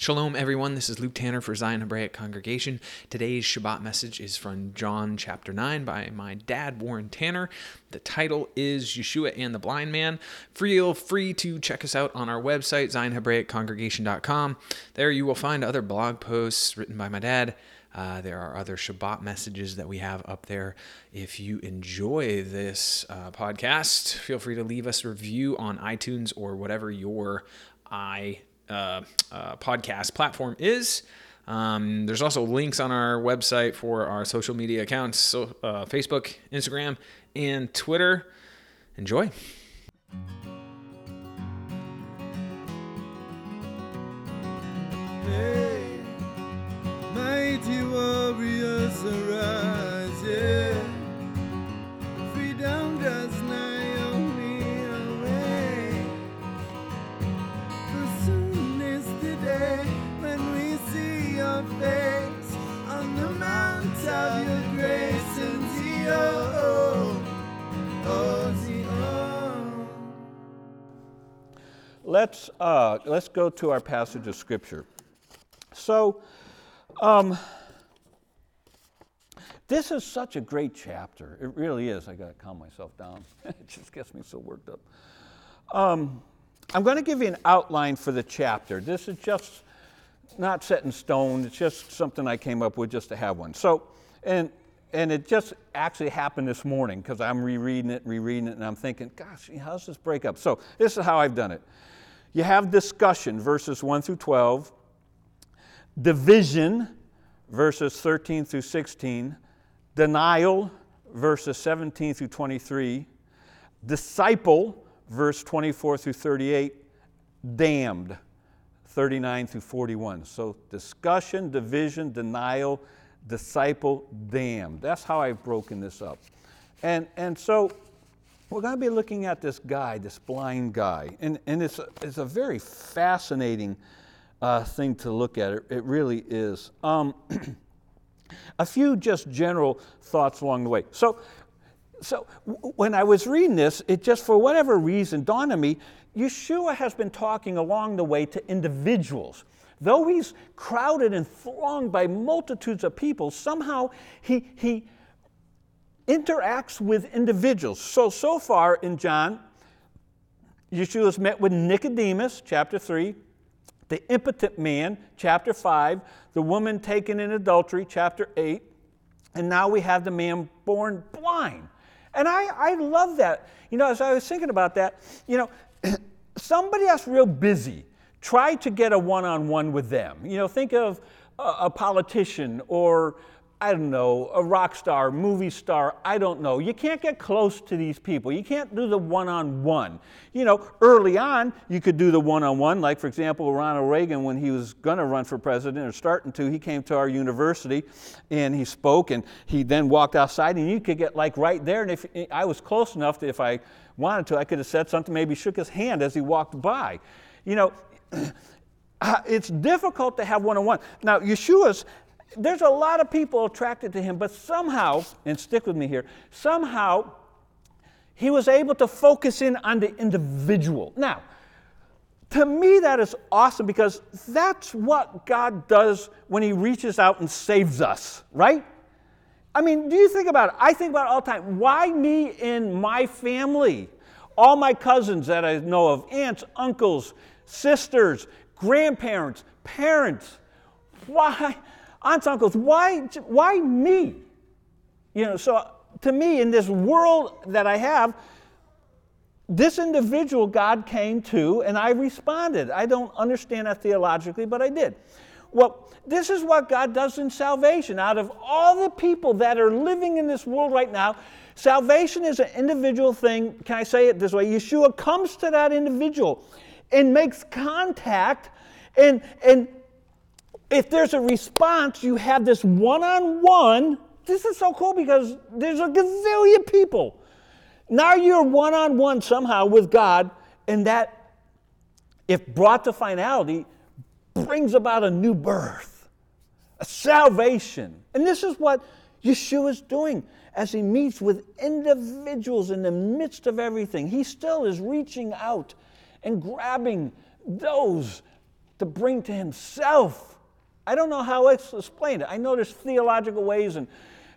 Shalom, everyone. This is Luke Tanner for Zion Hebraic Congregation. Today's Shabbat message is from John chapter 9 by my dad, Warren Tanner. The title is Yeshua and the Blind Man. Feel free to check us out on our website, ZionHebraicCongregation.com. There you will find other blog posts written by my dad. Uh, there are other Shabbat messages that we have up there. If you enjoy this uh, podcast, feel free to leave us a review on iTunes or whatever your i uh, uh, podcast platform is. Um, there's also links on our website for our social media accounts so, uh, Facebook, Instagram, and Twitter. Enjoy. Hey, mighty warriors arise, let's uh, let's go to our passage of scripture. So, um, this is such a great chapter. It really is. I got to calm myself down. it just gets me so worked up. Um, I'm going to give you an outline for the chapter. This is just not set in stone. It's just something I came up with just to have one. So, and and it just actually happened this morning because I'm rereading it, rereading it, and I'm thinking, gosh, how does this break up? So this is how I've done it. You have discussion, verses 1 through 12, division, verses 13 through 16, denial, verses 17 through 23, disciple, verse 24 through 38, damned, 39 through 41. So discussion, division, denial, disciple, damned. That's how I've broken this up. And, and so we're going to be looking at this guy, this blind guy. And, and it's, a, it's a very fascinating uh, thing to look at. It, it really is. Um, a few just general thoughts along the way. So, so when I was reading this, it just for whatever reason dawned on me Yeshua has been talking along the way to individuals. Though he's crowded and thronged by multitudes of people, somehow he, he interacts with individuals. So, so far in John, Yeshua's met with Nicodemus, chapter 3, the impotent man, chapter 5, the woman taken in adultery, chapter 8, and now we have the man born blind. And I, I love that. You know, as I was thinking about that, you know, somebody that's real busy, try to get a one on one with them. You know, think of a, a politician or I don't know, a rock star, movie star, I don't know. You can't get close to these people. You can't do the one on one. You know, early on, you could do the one on one, like, for example, Ronald Reagan, when he was going to run for president or starting to, he came to our university and he spoke and he then walked outside and you could get like right there. And if I was close enough if I wanted to, I could have said something, maybe shook his hand as he walked by. You know, uh, it's difficult to have one on one. Now, Yeshua's there's a lot of people attracted to him, but somehow, and stick with me here, somehow he was able to focus in on the individual. Now, to me, that is awesome because that's what God does when he reaches out and saves us, right? I mean, do you think about it? I think about it all the time. Why me and my family? All my cousins that I know of, aunts, uncles, sisters, grandparents, parents. Why? aunts, uncles, why, why me? You know, so to me, in this world that I have, this individual God came to, and I responded. I don't understand that theologically, but I did. Well, this is what God does in salvation. Out of all the people that are living in this world right now, salvation is an individual thing. Can I say it this way? Yeshua comes to that individual and makes contact and, and if there's a response, you have this one on one. This is so cool because there's a gazillion people. Now you're one on one somehow with God, and that, if brought to finality, brings about a new birth, a salvation. And this is what Yeshua is doing as he meets with individuals in the midst of everything. He still is reaching out and grabbing those to bring to himself. I don't know how else to explain it. I know there's theological ways, and,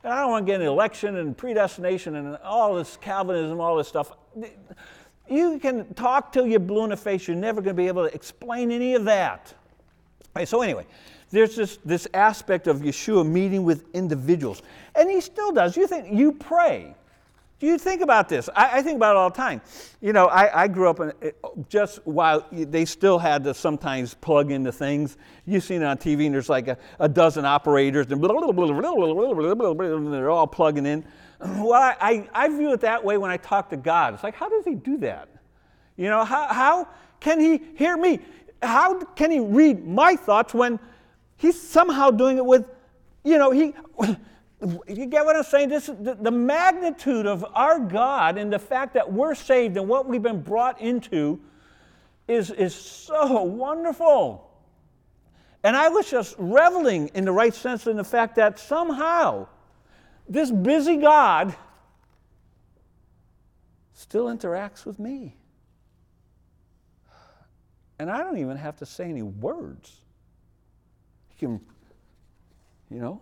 and I don't want to get into election and predestination and all this Calvinism, all this stuff. You can talk till you're blue in the face. You're never going to be able to explain any of that. Right, so anyway, there's this, this aspect of Yeshua meeting with individuals. And he still does. You think you pray. Do you think about this? I, I, think about it all the time. You know, I, I grew up in, eh, just while they still had to sometimes plug into things. You've seen it on TV, and there's like a, a dozen operators, and they're all plugging in. Well, I, I view it that way when I talk to God. It's like, how does He do that? You know, how, how can He hear me? How can He read my thoughts when He's somehow doing it with, you know, He. You get what I'm saying? This, the, the magnitude of our God and the fact that we're saved and what we've been brought into is, is so wonderful. And I was just reveling in the right sense in the fact that somehow this busy God still interacts with me. And I don't even have to say any words. He can, you know,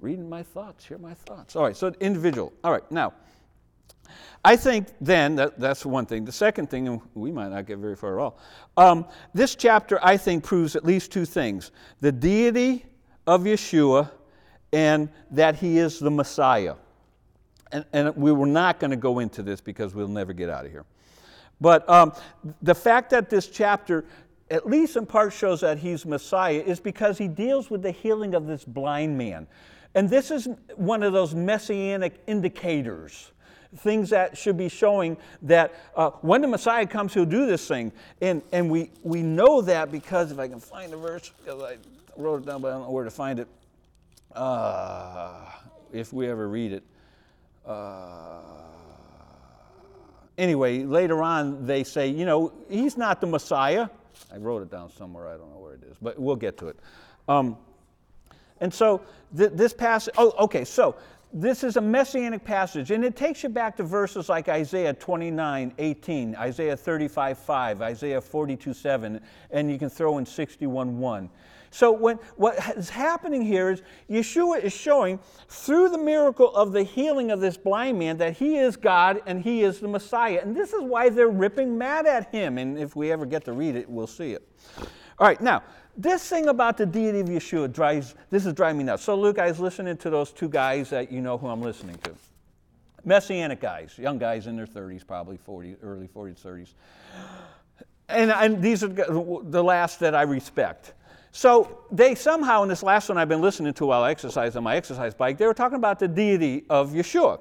reading my thoughts, hear my thoughts. All right, so individual. All right, now, I think then, that, that's one thing. The second thing, and we might not get very far at all, um, this chapter, I think, proves at least two things the deity of Yeshua and that he is the Messiah. And, and we were not going to go into this because we'll never get out of here. But um, the fact that this chapter at least in part shows that he's Messiah is because he deals with the healing of this blind man. And this is one of those messianic indicators, things that should be showing that uh, when the Messiah comes, he'll do this thing. And, and we, we know that because if I can find the verse, because I wrote it down, but I don't know where to find it. Uh, if we ever read it. Uh, anyway, later on, they say, you know, he's not the Messiah. I wrote it down somewhere, I don't know where it is, but we'll get to it. Um, and so th- this passage, oh, okay, so this is a messianic passage, and it takes you back to verses like Isaiah 29, 18, Isaiah 35, 5, Isaiah 42, 7, and you can throw in 61, 1. So when, what is happening here is Yeshua is showing through the miracle of the healing of this blind man that he is God and he is the Messiah. And this is why they're ripping mad at him. And if we ever get to read it, we'll see it. All right, now, this thing about the deity of Yeshua drives, this is driving me nuts. So, Luke, I was listening to those two guys that you know who I'm listening to. Messianic guys, young guys in their 30s, probably 40, early 40s, 30s. And, and these are the last that I respect. So they somehow, in this last one I've been listening to while I exercise on my exercise bike, they were talking about the deity of Yeshua.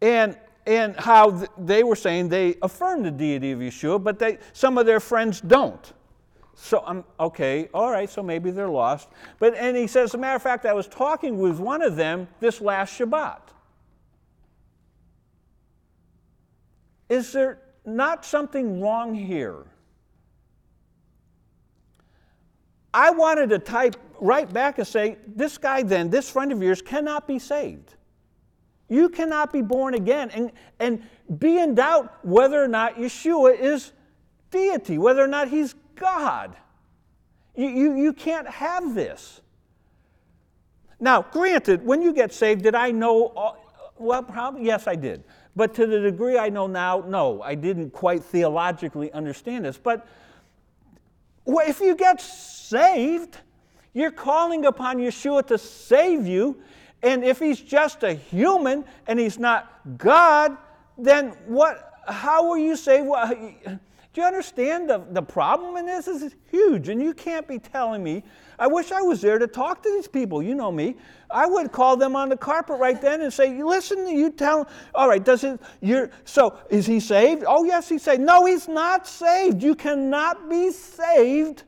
And, and how they were saying they affirm the deity of Yeshua, but they, some of their friends don't. So I'm okay, all right, so maybe they're lost. But and he says, as a matter of fact, I was talking with one of them this last Shabbat. Is there not something wrong here? I wanted to type right back and say, this guy then, this friend of yours, cannot be saved. You cannot be born again and, and be in doubt whether or not Yeshua is deity, whether or not he's God. You, you, you can't have this. Now, granted, when you get saved, did I know? All, well, probably, yes, I did. But to the degree I know now, no, I didn't quite theologically understand this. But if you get saved, you're calling upon Yeshua to save you. And if he's just a human and he's not God, then what? How will you say? Well, do you understand the, the problem in this? This is huge, and you can't be telling me. I wish I was there to talk to these people. You know me. I would call them on the carpet right then and say, "Listen, you tell. All right, does it? You're so. Is he saved? Oh yes, he's saved. No, he's not saved. You cannot be saved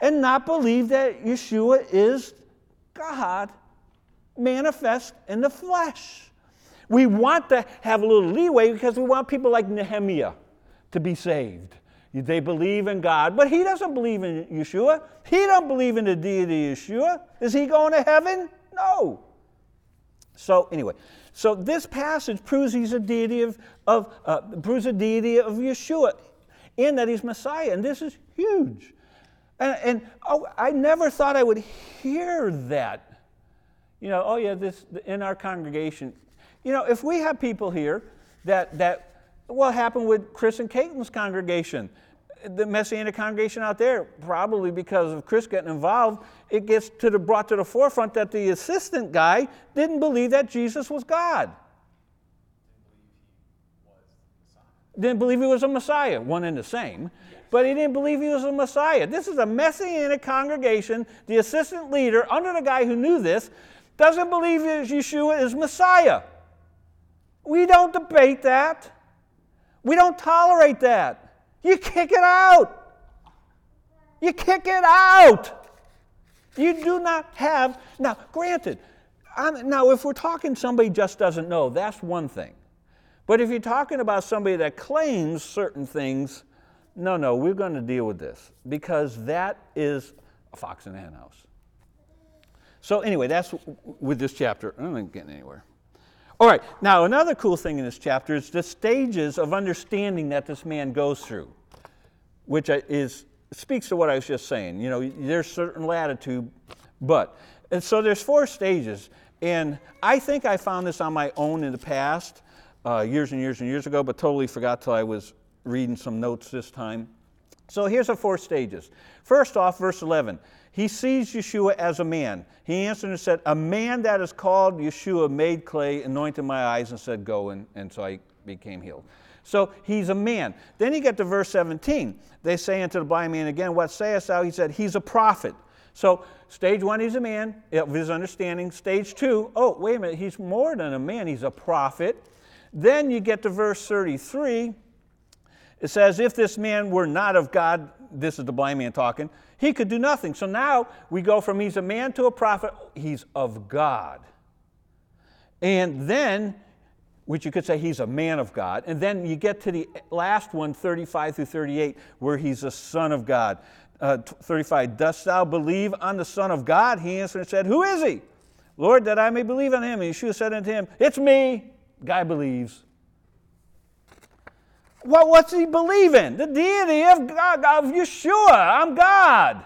and not believe that Yeshua is God manifest in the flesh. We want to have a little leeway because we want people like Nehemiah to be saved. They believe in God, but he doesn't believe in Yeshua. He don't believe in the deity Yeshua. Is he going to heaven? No. So anyway, so this passage proves he's a deity of, of uh, proves a deity of Yeshua, in that he's Messiah, and this is huge. And, and oh, I never thought I would hear that. You know, oh yeah, this in our congregation. You know, if we have people here that that what happened with Chris and Caitlin's congregation, the Messianic congregation out there, probably because of Chris getting involved, it gets to the brought to the forefront that the assistant guy didn't believe that Jesus was God. Didn't believe he was a Messiah, one and the same, but he didn't believe he was a Messiah. This is a Messianic congregation. The assistant leader, under the guy who knew this, doesn't believe Yeshua is Messiah. We don't debate that. We don't tolerate that. You kick it out. You kick it out. You do not have, now, granted, I'm, now if we're talking somebody just doesn't know, that's one thing. But if you're talking about somebody that claims certain things, no, no, we're going to deal with this because that is a fox in the henhouse. So, anyway, that's with this chapter. I'm not getting anywhere. All right, now another cool thing in this chapter is the stages of understanding that this man goes through, which is speaks to what I was just saying. You know, there's certain latitude, but and so there's four stages, and I think I found this on my own in the past, uh, years and years and years ago, but totally forgot till I was reading some notes this time. So here's the four stages. First off, verse 11. He sees Yeshua as a man. He answered and said, A man that is called Yeshua made clay, anointed my eyes, and said, Go. And, and so I became healed. So he's a man. Then you get to verse 17. They say unto the blind man again, What sayest thou? He said, He's a prophet. So stage one, he's a man of his understanding. Stage two, oh, wait a minute, he's more than a man, he's a prophet. Then you get to verse 33. It says, If this man were not of God, this is the blind man talking, he could do nothing. So now we go from he's a man to a prophet, he's of God. And then, which you could say he's a man of God. And then you get to the last one, 35 through 38, where he's a son of God. Uh, 35, dost thou believe on the Son of God? He answered and said, Who is he? Lord, that I may believe on him. And Yeshua said unto him, It's me. Guy believes. Well, what's he believing? The deity of, God, of Yeshua. I'm God.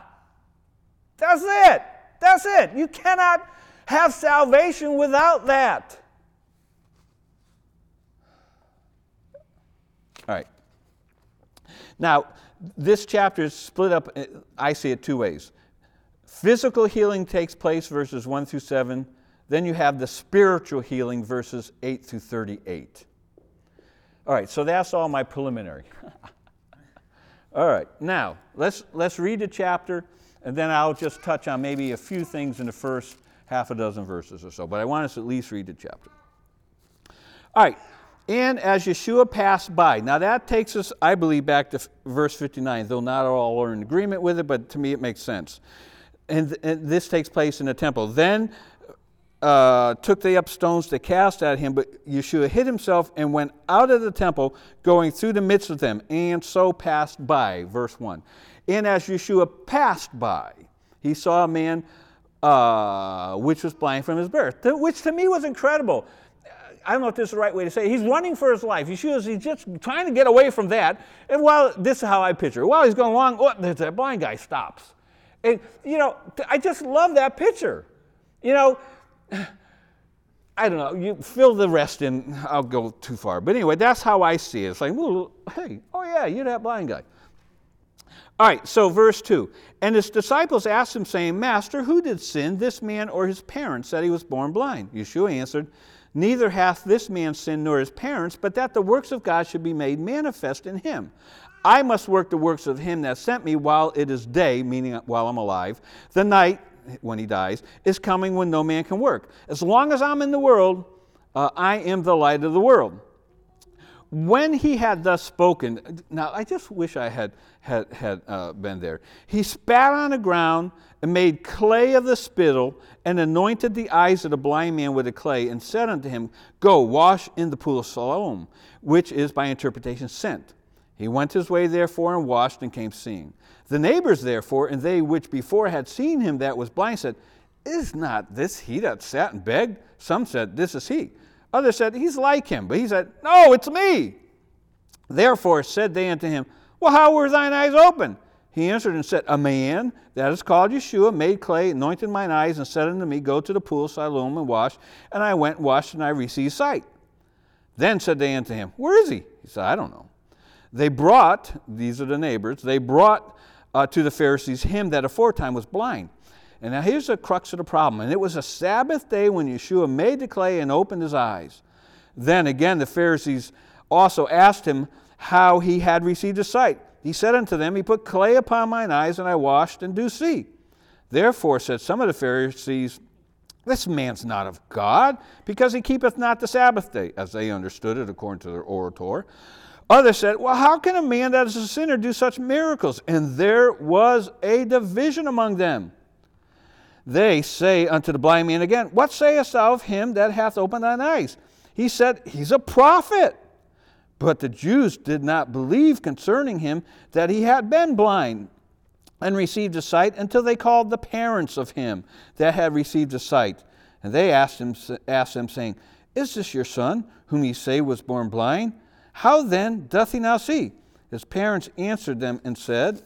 That's it. That's it. You cannot have salvation without that. All right. Now, this chapter is split up, uh, I see it two ways. Physical healing takes place, verses 1 through 7. Then you have the spiritual healing, verses 8 through 38. All right, so that's all my preliminary. all right, now let's, let's read the chapter, and then I'll just touch on maybe a few things in the first half a dozen verses or so. But I want us to at least read the chapter. All right, and as Yeshua passed by, now that takes us, I believe, back to verse 59, though not all are in agreement with it, but to me it makes sense. And, and this takes place in the temple. Then uh, took they up stones to cast at him, but Yeshua hid himself and went out of the temple, going through the midst of them, and so passed by. Verse 1. And as Yeshua passed by, he saw a man uh, which was blind from his birth, which to me was incredible. I don't know if this is the right way to say it. He's running for his life. Yeshua's he's just trying to get away from that. And while this is how I picture it, while he's going along, oh, that blind guy stops. And, you know, I just love that picture. You know, I don't know, you fill the rest in, I'll go too far. But anyway, that's how I see it. It's like, well, hey, oh yeah, you're that blind guy. All right, so verse 2. And his disciples asked him, saying, Master, who did sin, this man or his parents, that he was born blind? Yeshua answered, Neither hath this man sinned nor his parents, but that the works of God should be made manifest in him. I must work the works of him that sent me while it is day, meaning while I'm alive. The night when he dies, is coming when no man can work. As long as I'm in the world, uh, I am the light of the world. When he had thus spoken, now I just wish I had, had, had uh, been there. He spat on the ground and made clay of the spittle and anointed the eyes of the blind man with the clay and said unto him, Go, wash in the pool of Siloam, which is by interpretation sent. He went his way therefore and washed and came seeing. The neighbors, therefore, and they which before had seen him that was blind, said, Is not this he that sat and begged? Some said, This is he. Others said, He's like him. But he said, No, it's me. Therefore said they unto him, Well, how were thine eyes open? He answered and said, A man that is called Yeshua made clay, anointed mine eyes, and said unto me, Go to the pool, Siloam, and wash. And I went, and washed, and I received sight. Then said they unto him, Where is he? He said, I don't know. They brought, these are the neighbors, they brought uh, to the Pharisees him that aforetime was blind. And now here's the crux of the problem. And it was a Sabbath day when Yeshua made the clay and opened his eyes. Then again, the Pharisees also asked him how he had received his sight. He said unto them, He put clay upon mine eyes, and I washed, and do see. Therefore said some of the Pharisees, This man's not of God, because he keepeth not the Sabbath day, as they understood it according to their orator. Others said, Well, how can a man that is a sinner do such miracles? And there was a division among them. They say unto the blind man again, What sayest thou of him that hath opened thine eyes? He said, He's a prophet. But the Jews did not believe concerning him that he had been blind and received a sight until they called the parents of him that had received a sight. And they asked him, asked him saying, Is this your son, whom ye say was born blind? How then doth he now see? His parents answered them and said,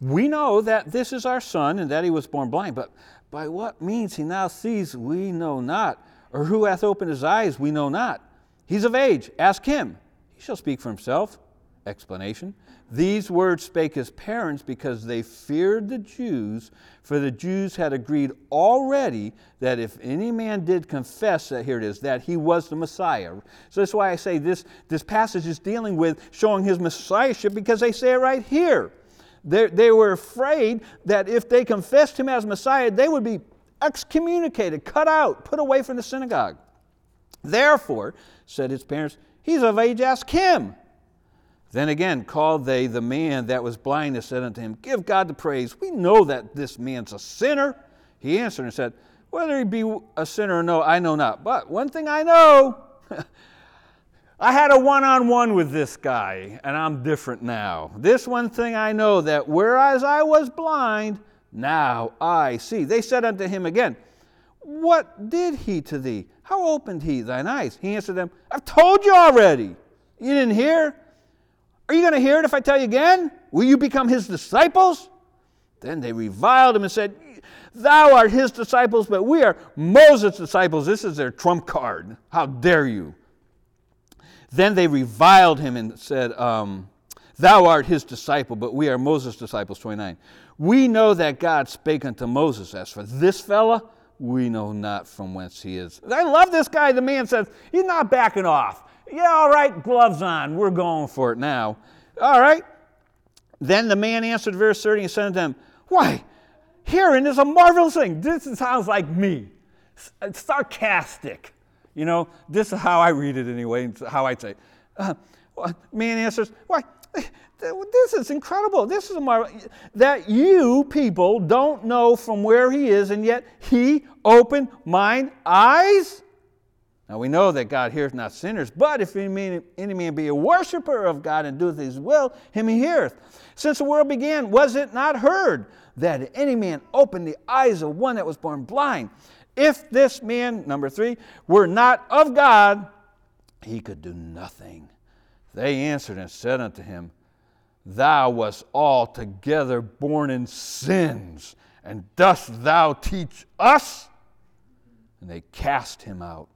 We know that this is our son, and that he was born blind, but by what means he now sees, we know not, or who hath opened his eyes, we know not. He's of age, ask him. He shall speak for himself. Explanation. These words spake his parents because they feared the Jews, for the Jews had agreed already that if any man did confess that, here it is, that he was the Messiah. So that's why I say this, this passage is dealing with showing his messiahship because they say it right here. They, they were afraid that if they confessed him as Messiah, they would be excommunicated, cut out, put away from the synagogue. Therefore, said his parents, He's of age, ask him. Then again called they the man that was blind and said unto him, Give God the praise. We know that this man's a sinner. He answered and said, Whether he be a sinner or no, I know not. But one thing I know, I had a one on one with this guy, and I'm different now. This one thing I know that whereas I was blind, now I see. They said unto him again, What did he to thee? How opened he thine eyes? He answered them, I've told you already. You didn't hear? Are you going to hear it if I tell you again? Will you become his disciples? Then they reviled him and said, Thou art his disciples, but we are Moses' disciples. This is their trump card. How dare you? Then they reviled him and said, um, Thou art his disciple, but we are Moses' disciples. 29. We know that God spake unto Moses. As for this fella, we know not from whence he is. I love this guy. The man says, he's not backing off. Yeah, all right, gloves on. We're going for it now. All right. Then the man answered, verse 30, and said to them, Why, hearing is a marvelous thing. This sounds like me. It's sarcastic. You know, this is how I read it anyway, it's how I say. Uh, man answers, Why, this is incredible. This is a marvel that you people don't know from where he is, and yet he opened mine eyes. Now we know that God heareth not sinners, but if any man, any man be a worshiper of God and doeth his will, him he heareth. Since the world began, was it not heard that any man opened the eyes of one that was born blind? If this man, number three, were not of God, he could do nothing. They answered and said unto him, Thou wast altogether born in sins, and dost thou teach us? And they cast him out.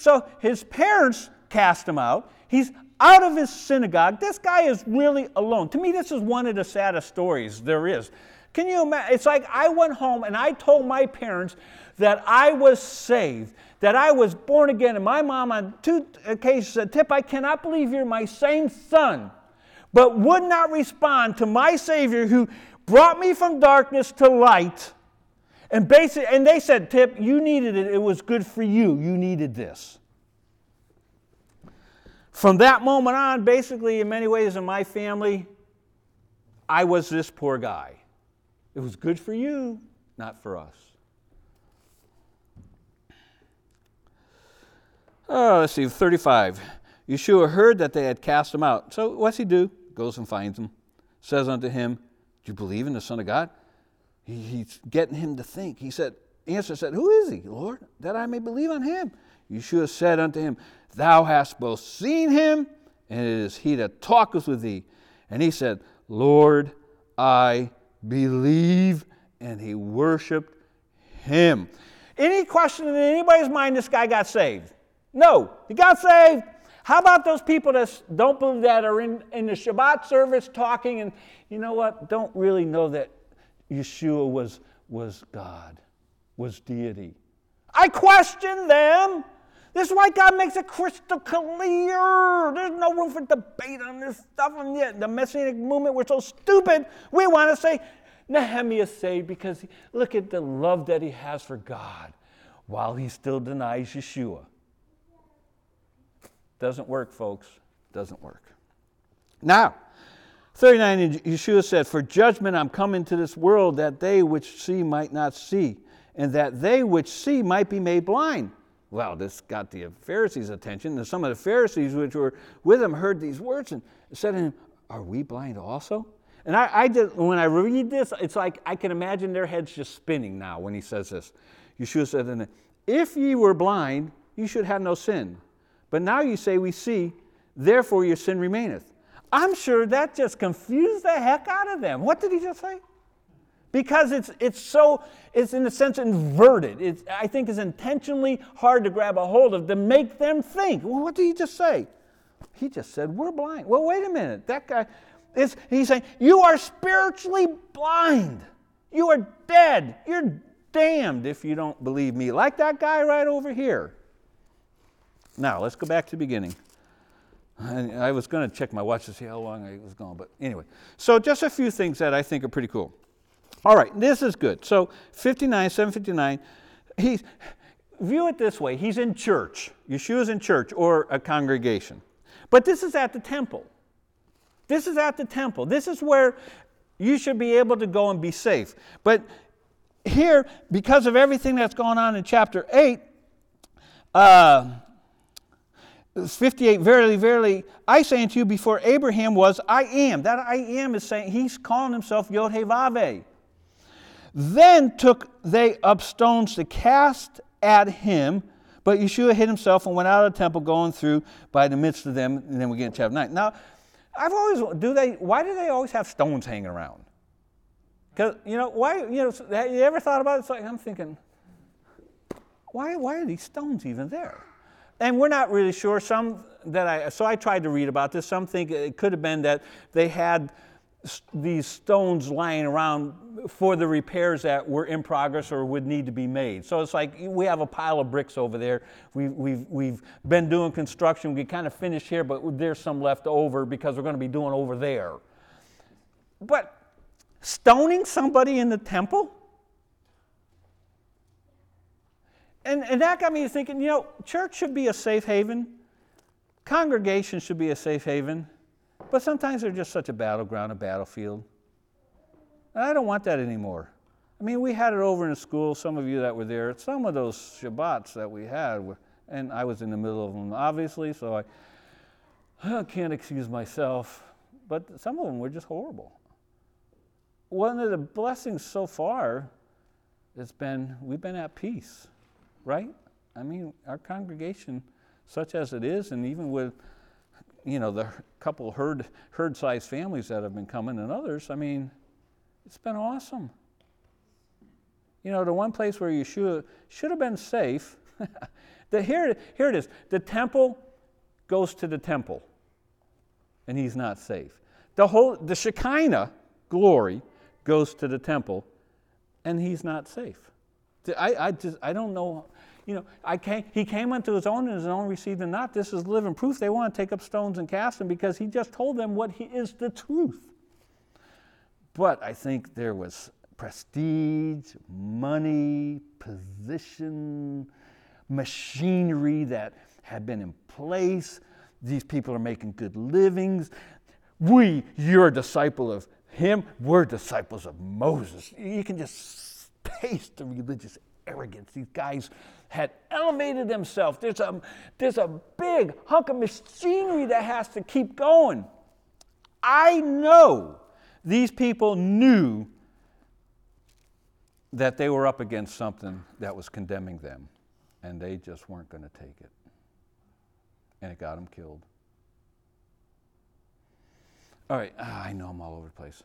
So his parents cast him out. He's out of his synagogue. This guy is really alone. To me, this is one of the saddest stories there is. Can you imagine? It's like I went home and I told my parents that I was saved that I was born again. And my mom, on two occasions, said, Tip, I cannot believe you're my same son, but would not respond to my Savior who brought me from darkness to light. And, basically, and they said, Tip, you needed it. It was good for you. You needed this. From that moment on, basically, in many ways, in my family, I was this poor guy. It was good for you, not for us. Oh, let's see, 35. Yeshua heard that they had cast him out. So what's he do? Goes and finds him. Says unto him, Do you believe in the Son of God? He, he's getting him to think. He said, Answer said, Who is he, Lord, that I may believe on him? Yeshua said unto him, Thou hast both seen him, and it is he that talketh with thee. And he said, Lord, I believe. And he worshiped him. Any question in anybody's mind this guy got saved? No, he got saved. How about those people that don't believe that are in, in the Shabbat service talking and, you know what, don't really know that Yeshua was, was God, was deity? I question them. This is why God makes it crystal clear. There's no room for debate on this stuff. And yet, the Messianic movement, we're so stupid. We want to say, Nehemiah saved because look at the love that he has for God while he still denies Yeshua. Doesn't work, folks. Doesn't work. Now, 39, Yeshua said, For judgment I'm come into this world that they which see might not see, and that they which see might be made blind. Well, this got the Pharisees' attention, and some of the Pharisees which were with him heard these words and said to him, Are we blind also? And I, I just, when I read this, it's like I can imagine their heads just spinning now when he says this. Yeshua said, to them, If ye were blind, you should have no sin. But now you say, We see, therefore your sin remaineth. I'm sure that just confused the heck out of them. What did he just say? Because it's, it's so, it's in a sense inverted. It's, I think is intentionally hard to grab a hold of to make them think. Well, what did he just say? He just said, We're blind. Well, wait a minute. That guy, is, he's saying, You are spiritually blind. You are dead. You're damned if you don't believe me. Like that guy right over here. Now, let's go back to the beginning. I was going to check my watch to see how long I was going, but anyway. So, just a few things that I think are pretty cool. All right, this is good. So, 59, 759, he's, view it this way he's in church. Yeshua's in church or a congregation. But this is at the temple. This is at the temple. This is where you should be able to go and be safe. But here, because of everything that's going on in chapter 8, uh, 58, verily, verily, I say unto you, before Abraham was, I am. That I am is saying, he's calling himself Yod Vave. Then took they up stones to cast at him, but Yeshua hid himself and went out of the temple, going through by the midst of them. And then we get in chapter 9. Now, I've always, do they, why do they always have stones hanging around? Because, you know, why, you know, have you ever thought about it? It's like, I'm thinking, why, why are these stones even there? And we're not really sure. Some that I so I tried to read about this. Some think it could have been that they had these stones lying around for the repairs that were in progress or would need to be made. So it's like we have a pile of bricks over there. We've, we've, we've been doing construction. We kind of finished here, but there's some left over because we're going to be doing over there. But stoning somebody in the temple? And, and that got me thinking, you know, church should be a safe haven, congregation should be a safe haven, but sometimes they're just such a battleground, a battlefield. And I don't want that anymore. I mean, we had it over in school, some of you that were there, some of those Shabbats that we had, were, and I was in the middle of them, obviously, so I, I can't excuse myself, but some of them were just horrible. One of the blessings so far has been we've been at peace right? I mean, our congregation, such as it is, and even with, you know, the couple herd herd sized families that have been coming and others, I mean, it's been awesome. You know, the one place where you should should have been safe. the, here, here it is. The temple goes to the temple, and he's not safe. The whole the Shekinah glory goes to the temple, and he's not safe. I, I just I don't know. You know, I came, he came unto his own, and his own received him not. This is living proof. They want to take up stones and cast him because he just told them what he is the truth. But I think there was prestige, money, position, machinery that had been in place. These people are making good livings. We, you're a disciple of him. We're disciples of Moses. You can just taste the religious arrogance. These guys had elevated themselves. There's a, there's a big hunk of machinery that has to keep going. I know these people knew that they were up against something that was condemning them, and they just weren't going to take it. And it got them killed. All right, ah, I know I'm all over the place.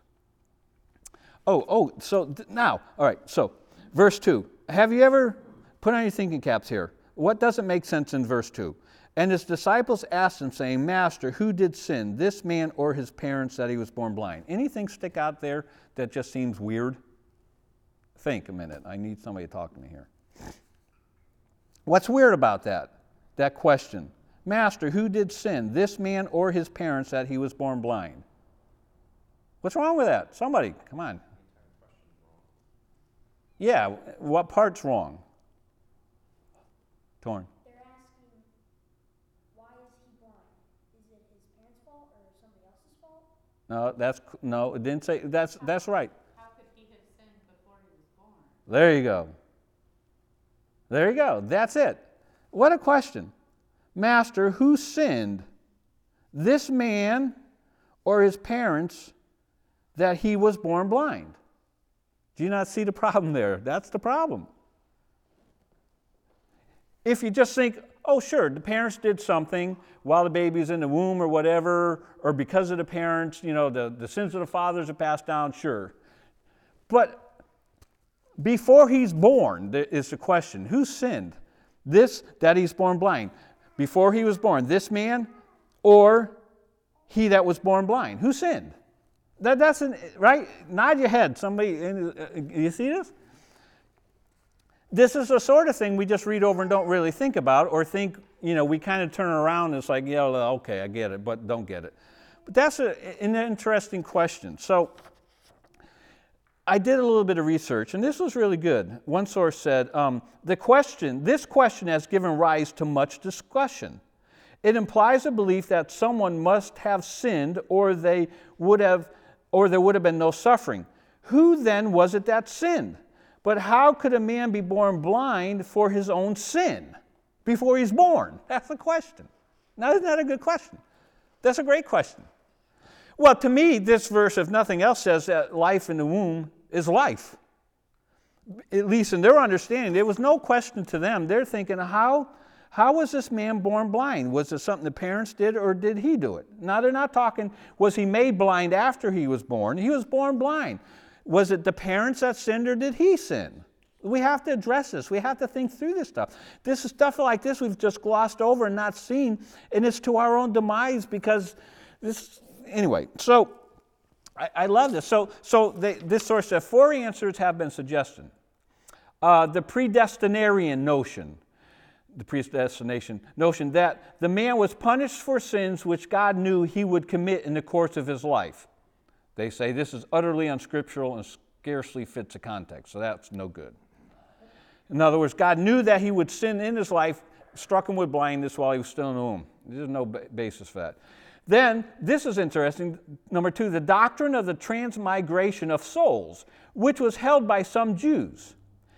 Oh, oh, so th- now, all right, so verse 2. Have you ever put on your thinking caps here? What doesn't make sense in verse 2? And his disciples asked him, saying, Master, who did sin, this man or his parents, that he was born blind? Anything stick out there that just seems weird? Think a minute. I need somebody to talk to me here. What's weird about that? That question. Master, who did sin, this man or his parents, that he was born blind? What's wrong with that? Somebody, come on. Yeah, what part's wrong? Torn. They're asking, why is he blind? Is it his parents' fault or somebody else's fault? No, that's no. It didn't say. That's that's right. How could he have sinned before he was born? There you go. There you go. That's it. What a question. Master, who sinned? This man or his parents that he was born blind? Do you not see the problem there? That's the problem. If you just think, oh, sure, the parents did something while the baby's in the womb or whatever, or because of the parents, you know, the, the sins of the fathers are passed down, sure. But before he's born, is the question who sinned? This, that he's born blind. Before he was born, this man or he that was born blind? Who sinned? That, that's an, right? Nod your head. Somebody, uh, you see this? This is the sort of thing we just read over and don't really think about, or think, you know, we kind of turn around and it's like, yeah, okay, I get it, but don't get it. But that's a, an interesting question. So, I did a little bit of research, and this was really good. One source said um, the question, this question has given rise to much discussion. It implies a belief that someone must have sinned, or they would have, or there would have been no suffering. Who then was it that sinned? But how could a man be born blind for his own sin before he's born? That's the question. Now, isn't that a good question? That's a great question. Well, to me, this verse, if nothing else, says that life in the womb is life. At least in their understanding, there was no question to them. They're thinking, how, how was this man born blind? Was it something the parents did or did he do it? Now, they're not talking, was he made blind after he was born? He was born blind. Was it the parents that sinned or did he sin? We have to address this. We have to think through this stuff. This is stuff like this we've just glossed over and not seen, and it's to our own demise because this, anyway. So, I, love this. So, so they, this source said four answers have been suggested. Uh, the predestinarian notion, the predestination notion that the man was punished for sins which God knew he would commit in the course of his life. They say this is utterly unscriptural and scarcely fits the context, so that's no good. In other words, God knew that he would sin in his life, struck him with blindness while he was still in the womb. There's no basis for that. Then, this is interesting. Number two, the doctrine of the transmigration of souls, which was held by some Jews.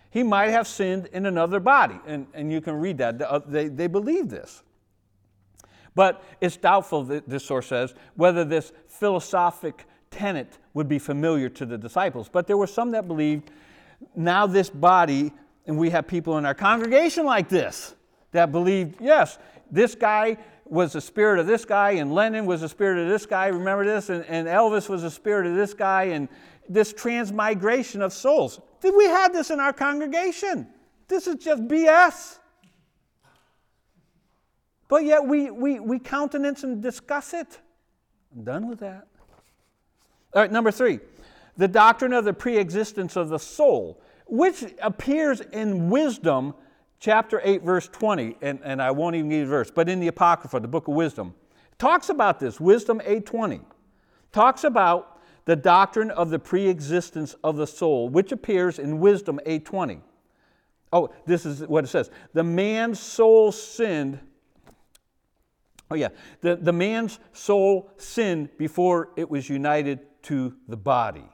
He might have sinned in another body, and, and you can read that. Uh, they, they believe this. But it's doubtful, this source says, whether this philosophic tenet would be familiar to the disciples. But there were some that believed now this body, and we have people in our congregation like this that believed, yes, this guy was the spirit of this guy, and Lennon was the spirit of this guy. Remember this? And, and Elvis was the spirit of this guy, and this transmigration of souls. We had this in our congregation? This is just BS. But yet we, we, we countenance and discuss it. I'm done with that. All right, number three, the doctrine of the preexistence of the soul, which appears in wisdom chapter 8, verse 20, and, and I won't even give a verse, but in the Apocrypha, the book of wisdom, talks about this, wisdom 820, talks about the doctrine of the preexistence of the soul, which appears in wisdom 820. Oh, this is what it says. The man's soul sinned. Oh, yeah. The, the man's soul sinned before it was united to the body.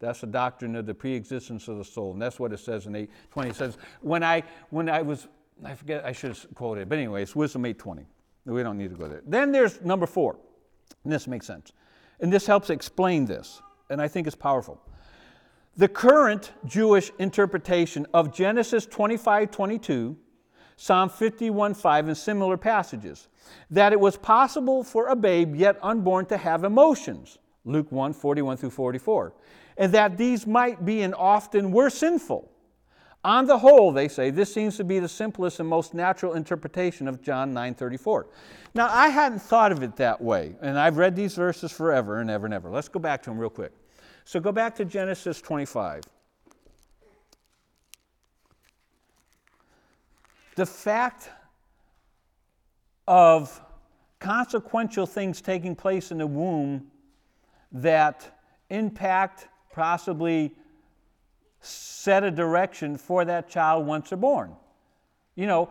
That's the doctrine of the preexistence of the soul. And that's what it says in 820. It says, when I, when I was, I forget, I should have quoted it, but anyway, it's Wisdom 820. We don't need to go there. Then there's number four. And this makes sense. And this helps explain this. And I think it's powerful. The current Jewish interpretation of Genesis 25 22, Psalm 51 5, and similar passages, that it was possible for a babe yet unborn to have emotions Luke 1 41 through 44. And that these might be and often were sinful. On the whole, they say, this seems to be the simplest and most natural interpretation of John 9:34. Now, I hadn't thought of it that way, and I've read these verses forever and ever and ever. Let's go back to them real quick. So go back to Genesis 25. The fact of consequential things taking place in the womb that impact, possibly set a direction for that child once they're born. You know,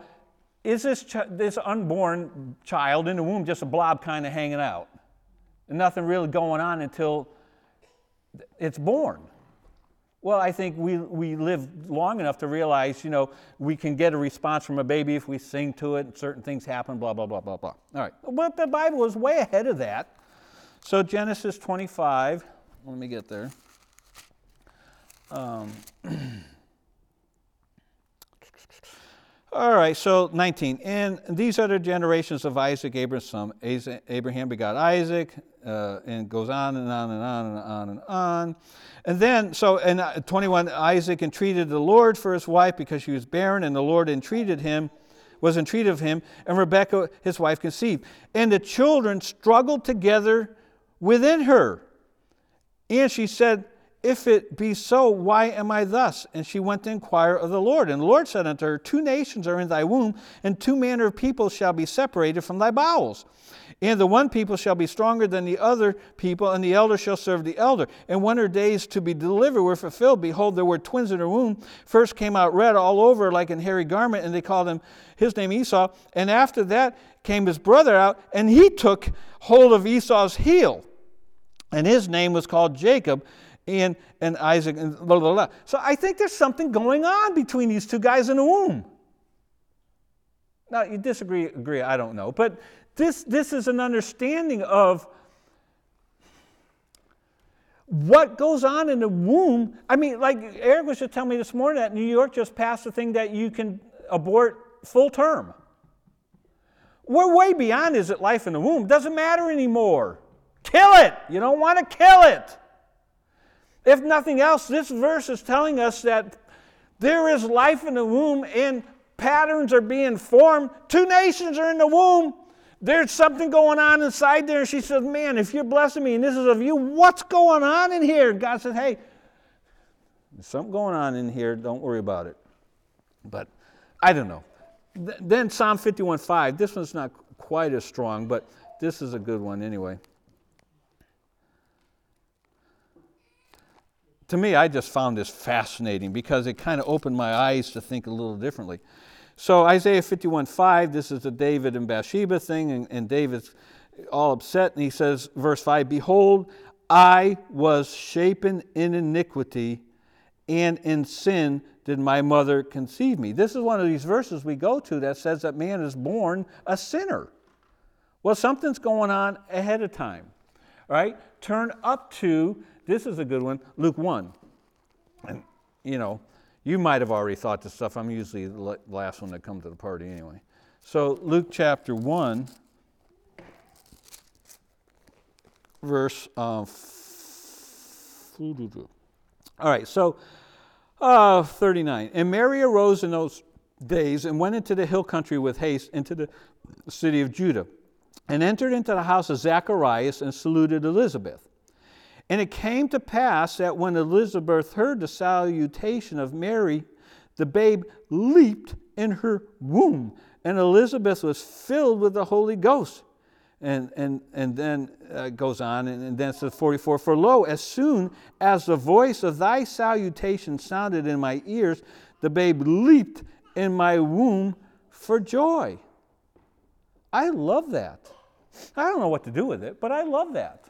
is this, ch- this unborn child in the womb just a blob kind of hanging out? Nothing really going on until it's born. Well, I think we, we live long enough to realize, you know, we can get a response from a baby if we sing to it, and certain things happen, blah, blah, blah, blah, blah. All right. But the Bible is way ahead of that. So, Genesis 25, let me get there. Um, all right, so 19. And these are the generations of Isaac, Abraham's son. Abraham begot Isaac, uh, and goes on and on and on and on and on. And then, so in uh, 21, Isaac entreated the Lord for his wife because she was barren, and the Lord entreated him, was entreated of him, and Rebekah, his wife, conceived. And the children struggled together within her. And she said, If it be so, why am I thus? And she went to inquire of the Lord. And the Lord said unto her, Two nations are in thy womb, and two manner of people shall be separated from thy bowels. And the one people shall be stronger than the other people, and the elder shall serve the elder. And when her days to be delivered were fulfilled, behold, there were twins in her womb. First came out red all over like an hairy garment, and they called him his name Esau. And after that came his brother out, and he took hold of Esau's heel. And his name was called Jacob, and, and Isaac, and blah, blah, blah. So I think there's something going on between these two guys in the womb. Now, you disagree, agree, I don't know. But this, this is an understanding of what goes on in the womb. I mean, like Eric was just telling me this morning that New York just passed a thing that you can abort full term. We're way beyond is it life in the womb? Doesn't matter anymore. Kill it. You don't want to kill it. If nothing else, this verse is telling us that there is life in the womb and patterns are being formed. Two nations are in the womb there's something going on inside there. And she says, Man, if you're blessing me and this is of you, what's going on in here? God says, Hey, there's something going on in here. Don't worry about it. But I don't know. Th- then Psalm 51 5. This one's not quite as strong, but this is a good one anyway. To me, I just found this fascinating because it kind of opened my eyes to think a little differently. So Isaiah 51 5, this is the David and Bathsheba thing, and, and David's all upset, and he says, verse 5 Behold, I was shapen in iniquity, and in sin did my mother conceive me. This is one of these verses we go to that says that man is born a sinner. Well, something's going on ahead of time, right? Turn up to, this is a good one, Luke 1. And, you know, you might have already thought this stuff. I'm usually the last one to come to the party anyway. So, Luke chapter 1, verse. Uh, all right, so uh, 39. And Mary arose in those days and went into the hill country with haste into the city of Judah, and entered into the house of Zacharias and saluted Elizabeth. And it came to pass that when Elizabeth heard the salutation of Mary, the babe leaped in her womb, and Elizabeth was filled with the Holy Ghost. And, and, and then uh, goes on, and, and then says 44 For lo, as soon as the voice of thy salutation sounded in my ears, the babe leaped in my womb for joy. I love that. I don't know what to do with it, but I love that.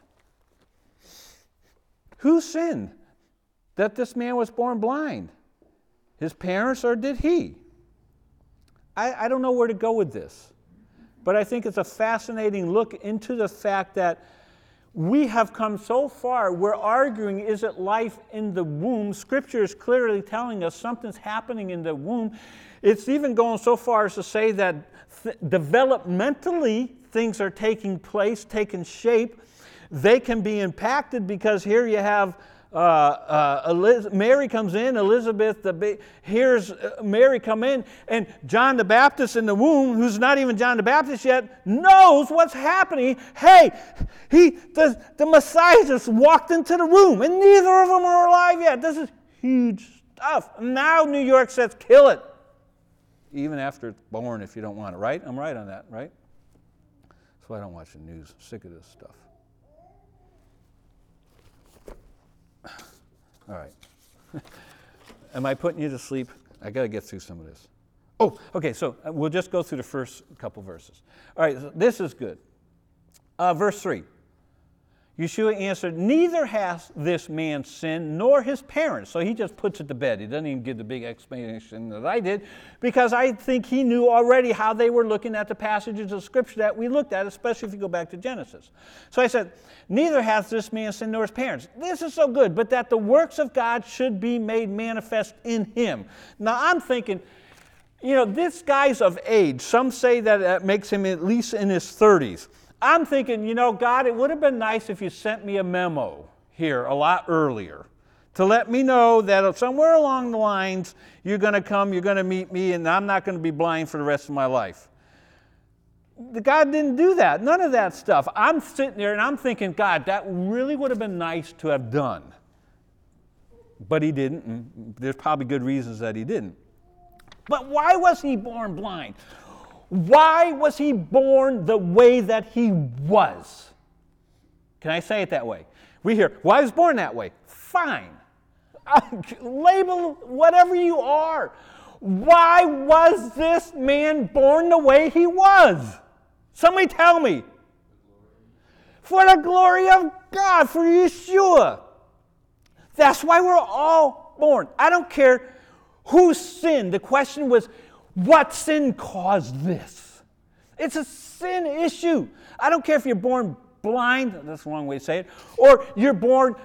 Who sinned that this man was born blind? His parents or did he? I, I don't know where to go with this, but I think it's a fascinating look into the fact that we have come so far. We're arguing is it life in the womb? Scripture is clearly telling us something's happening in the womb. It's even going so far as to say that th- developmentally things are taking place, taking shape they can be impacted because here you have uh, uh, Eliz- Mary comes in, Elizabeth, the ba- here's uh, Mary come in, and John the Baptist in the womb, who's not even John the Baptist yet, knows what's happening. Hey, he, the, the Messiah just walked into the room, and neither of them are alive yet. This is huge stuff. Now New York says, kill it. Even after it's born, if you don't want it, right? I'm right on that, right? That's why I don't watch the news. I'm sick of this stuff. All right. Am I putting you to sleep? I got to get through some of this. Oh, okay, so uh, we'll just go through the first couple verses. All right, so this is good. Uh, verse 3 Yeshua answered, Neither has this man sinned nor his parents. So he just puts it to bed. He doesn't even give the big explanation that I did because I think he knew already how they were looking at the passages of Scripture that we looked at, especially if you go back to Genesis. So I said, Neither has this man sinned nor his parents. This is so good, but that the works of God should be made manifest in him. Now I'm thinking, you know, this guy's of age. Some say that that makes him at least in his 30s. I'm thinking, you know, God, it would have been nice if you sent me a memo here a lot earlier to let me know that somewhere along the lines you're going to come, you're going to meet me, and I'm not going to be blind for the rest of my life. God didn't do that, none of that stuff. I'm sitting there and I'm thinking, God, that really would have been nice to have done. But he didn't, and there's probably good reasons that he didn't. But why was he born blind? Why was he born the way that he was? Can I say it that way? We hear, why was born that way? Fine. Label whatever you are. Why was this man born the way he was? Somebody tell me. For the glory of God, for Yeshua. That's why we're all born. I don't care who sinned. The question was, what sin caused this? It's a sin issue. I don't care if you're born blind, that's the wrong way to say it, or you're born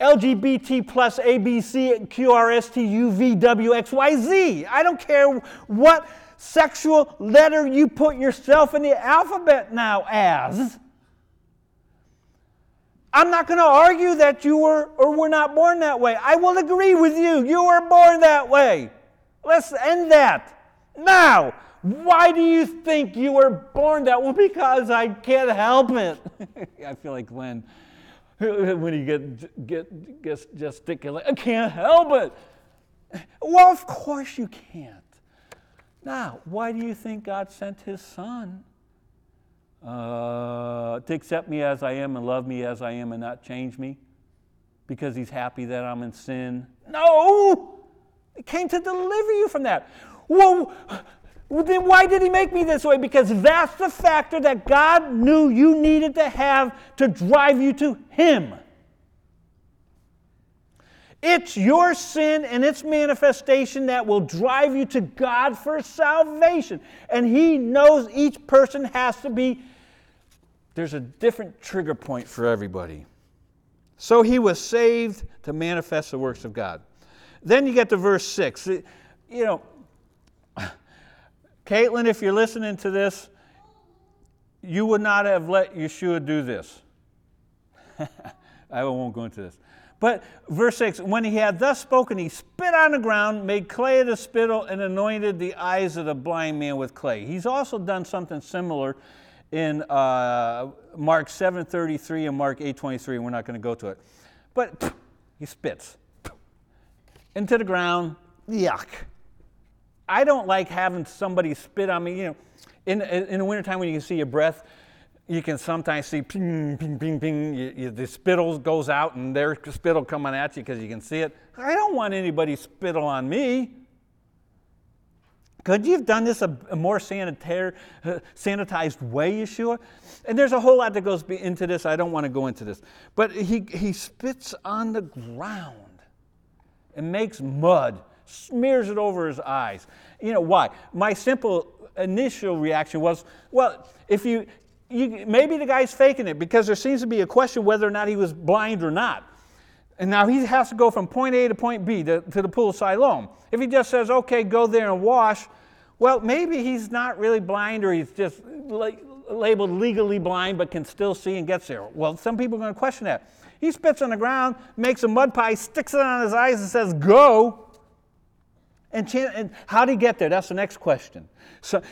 LGBT plus ABC QRST UVWXYZ. I don't care what sexual letter you put yourself in the alphabet now as. I'm not going to argue that you were or were not born that way. I will agree with you. You were born that way. Let's end that. Now, why do you think you were born that? Well, because I can't help it. I feel like Glenn when he get, get, gets gesticulate. I can't help it. Well, of course you can't. Now, why do you think God sent his son? Uh, to accept me as I am and love me as I am and not change me? Because he's happy that I'm in sin? No! He came to deliver you from that. Well, then why did he make me this way? Because that's the factor that God knew you needed to have to drive you to him. It's your sin and its manifestation that will drive you to God for salvation. And He knows each person has to be, there's a different trigger point for everybody. So He was saved to manifest the works of God. Then you get to verse 6. You know, Caitlin, if you're listening to this, you would not have let Yeshua do this. I won't go into this. But verse 6 When he had thus spoken, he spit on the ground, made clay of the spittle, and anointed the eyes of the blind man with clay. He's also done something similar in uh, Mark 7:33 and Mark 8:23. We're not going to go to it. But pff, he spits into the ground. Yuck. I don't like having somebody spit on me. You know, in, in the wintertime when you can see your breath, you can sometimes see ping, ping, ping, ping. You, you, the spittle goes out and there's spittle coming at you because you can see it. I don't want anybody spittle on me. Could you have done this a, a more sanitary, uh, sanitized way, Yeshua? And there's a whole lot that goes into this. I don't want to go into this. But he, he spits on the ground and makes mud, smears it over his eyes. You know why? My simple initial reaction was, well, if you you, maybe the guy's faking it because there seems to be a question whether or not he was blind or not. And now he has to go from point A to point B to, to the pool of Siloam. If he just says, okay, go there and wash, well, maybe he's not really blind or he's just like labeled legally blind but can still see and gets there? Well, some people are going to question that. He spits on the ground, makes a mud pie, sticks it on his eyes, and says, Go. And, and how did he get there? That's the next question. So,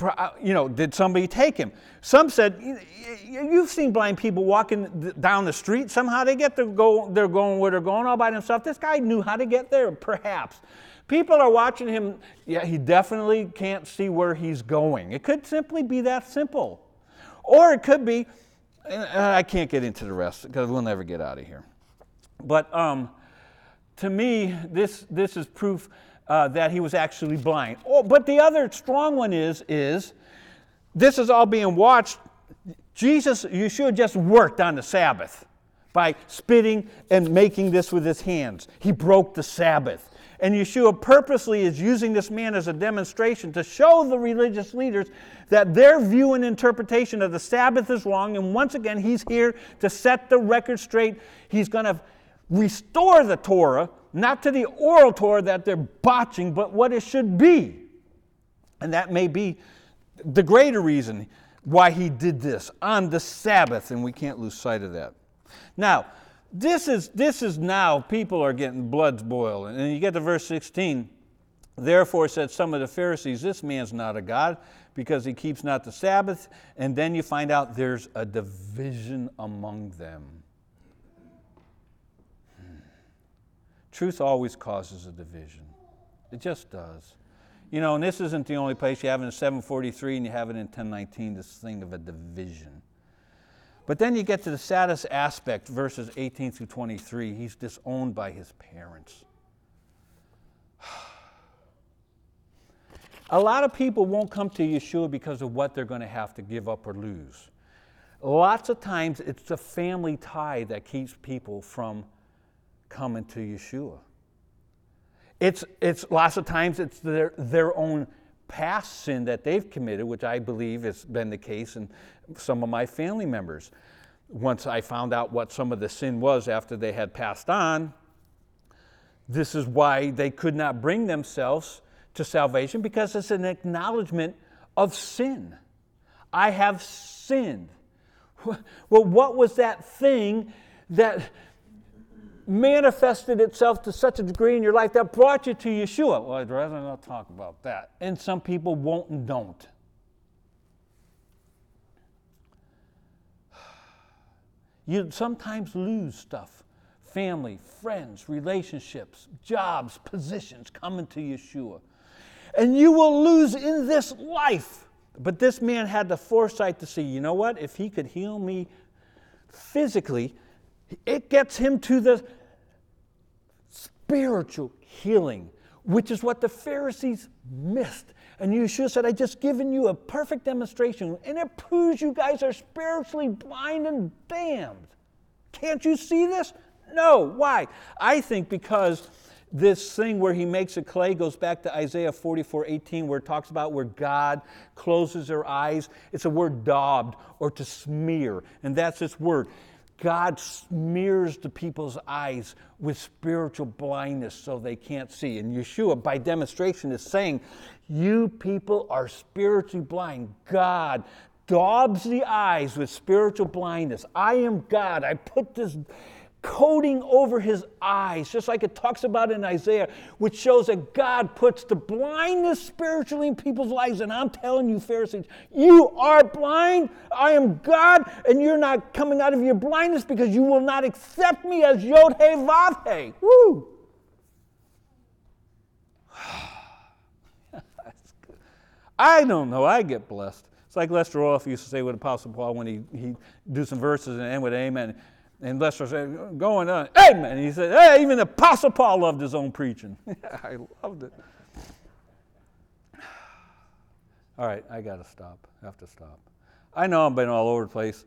uh, you know, did somebody take him? Some said, "Y- y- you've seen blind people walking down the street. Somehow they get to go, they're going where they're going all by themselves. This guy knew how to get there, perhaps. People are watching him. Yeah, he definitely can't see where he's going. It could simply be that simple. Or it could be, I can't get into the rest because we'll never get out of here. But um, to me, this, this is proof uh, that he was actually blind. Oh, but the other strong one is, is this is all being watched. Jesus, Yeshua just worked on the Sabbath by spitting and making this with his hands. He broke the Sabbath. And Yeshua purposely is using this man as a demonstration to show the religious leaders that their view and interpretation of the Sabbath is wrong. And once again, he's here to set the record straight. He's going to restore the Torah, not to the oral Torah that they're botching, but what it should be. And that may be the greater reason why he did this on the Sabbath, and we can't lose sight of that. Now, this is, this is now, people are getting bloods boiling. And you get to verse 16. Therefore said some of the Pharisees, This man's not a God because he keeps not the Sabbath. And then you find out there's a division among them. Hmm. Truth always causes a division, it just does. You know, and this isn't the only place you have it in 743 and you have it in 1019, this thing of a division. But then you get to the saddest aspect, verses 18 through 23. He's disowned by his parents. A lot of people won't come to Yeshua because of what they're going to have to give up or lose. Lots of times it's the family tie that keeps people from coming to Yeshua. It's, it's lots of times it's their, their own past sin that they've committed, which I believe has been the case in some of my family members. Once I found out what some of the sin was after they had passed on, this is why they could not bring themselves to salvation because it's an acknowledgement of sin. I have sinned. Well, what was that thing that manifested itself to such a degree in your life that brought you to Yeshua? Well, I'd rather not talk about that. And some people won't and don't. You sometimes lose stuff family, friends, relationships, jobs, positions coming to Yeshua. And you will lose in this life. But this man had the foresight to see, you know what? If he could heal me physically, it gets him to the spiritual healing, which is what the Pharisees missed. And Yeshua said, I just given you a perfect demonstration, and it proves you guys are spiritually blind and damned. Can't you see this? No. Why? I think because this thing where he makes a clay goes back to Isaiah 44 18, where it talks about where God closes their eyes. It's a word daubed or to smear, and that's this word. God smears the people's eyes with spiritual blindness so they can't see. And Yeshua, by demonstration, is saying, You people are spiritually blind. God daubs the eyes with spiritual blindness. I am God. I put this coating over his eyes, just like it talks about in Isaiah, which shows that God puts the blindness spiritually in people's lives. And I'm telling you, Pharisees, you are blind. I am God, and you're not coming out of your blindness because you will not accept me as Yod He Vav He. Woo! I don't know. I get blessed. It's like Lester Roloff used to say with Apostle Paul when he he do some verses and end with Amen. And Lester said, going on, uh, Amen. And he said, Hey, even Apostle Paul loved his own preaching. I loved it. All right, I got to stop. I have to stop. I know I've been all over the place.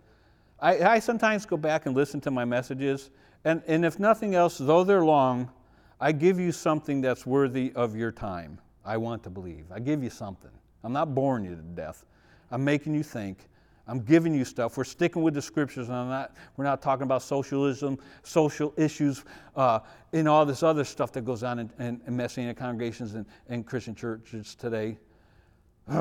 I, I sometimes go back and listen to my messages, and, and if nothing else, though they're long, I give you something that's worthy of your time. I want to believe. I give you something. I'm not boring you to death. I'm making you think. I'm giving you stuff. We're sticking with the scriptures, and not, we're not talking about socialism, social issues, uh, and all this other stuff that goes on in, in, in Messianic congregations and, and Christian churches today.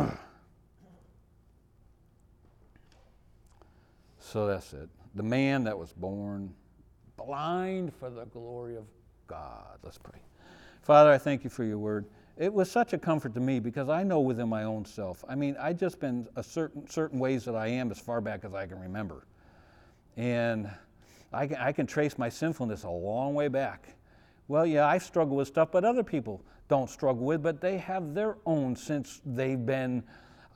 So that's it. The man that was born blind for the glory of God. Let's pray. Father, I thank you for your word. It was such a comfort to me because I know within my own self. I mean, I've just been a certain certain ways that I am as far back as I can remember, and I can, I can trace my sinfulness a long way back. Well, yeah, I struggle with stuff, but other people don't struggle with, but they have their own since they've been,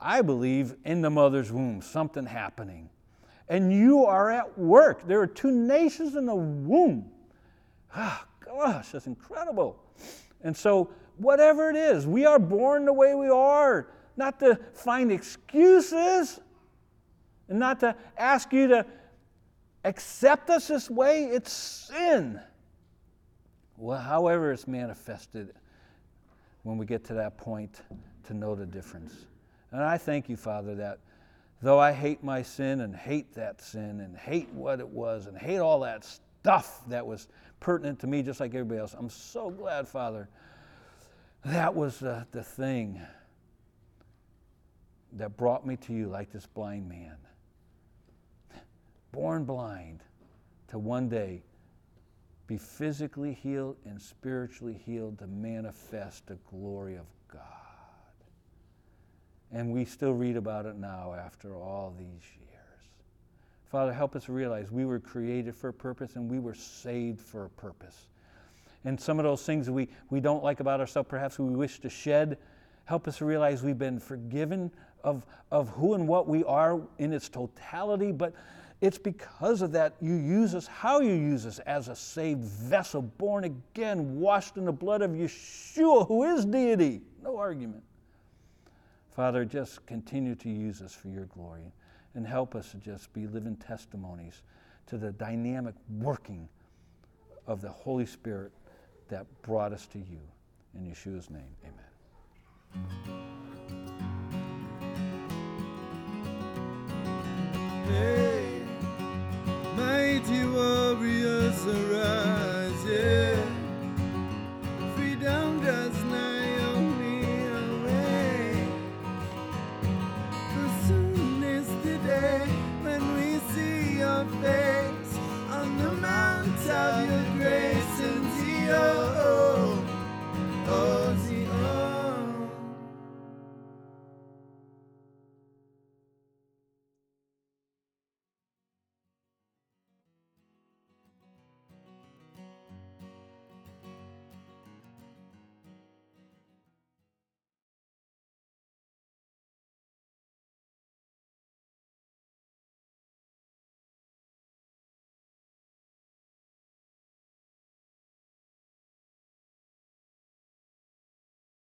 I believe, in the mother's womb, something happening. And you are at work. There are two nations in the womb. Ah, gosh, that's incredible. And so, whatever it is, we are born the way we are, not to find excuses and not to ask you to accept us this way. It's sin. Well, however, it's manifested when we get to that point to know the difference. And I thank you, Father, that though I hate my sin and hate that sin and hate what it was and hate all that stuff that was pertinent to me just like everybody else, I'm so glad, Father, that was the, the thing that brought me to you like this blind man. Born blind to one day be physically healed and spiritually healed to manifest the glory of God. And we still read about it now after all these years. Father, help us realize we were created for a purpose and we were saved for a purpose. And some of those things we, we don't like about ourselves, perhaps we wish to shed, help us realize we've been forgiven of, of who and what we are in its totality, but it's because of that you use us, how you use us as a saved vessel, born again, washed in the blood of Yeshua, who is deity. No argument. Father, just continue to use us for your glory and help us to just be living testimonies to the dynamic working of the Holy Spirit that brought us to you. In Yeshua's name, amen. Hey, mighty warriors arise.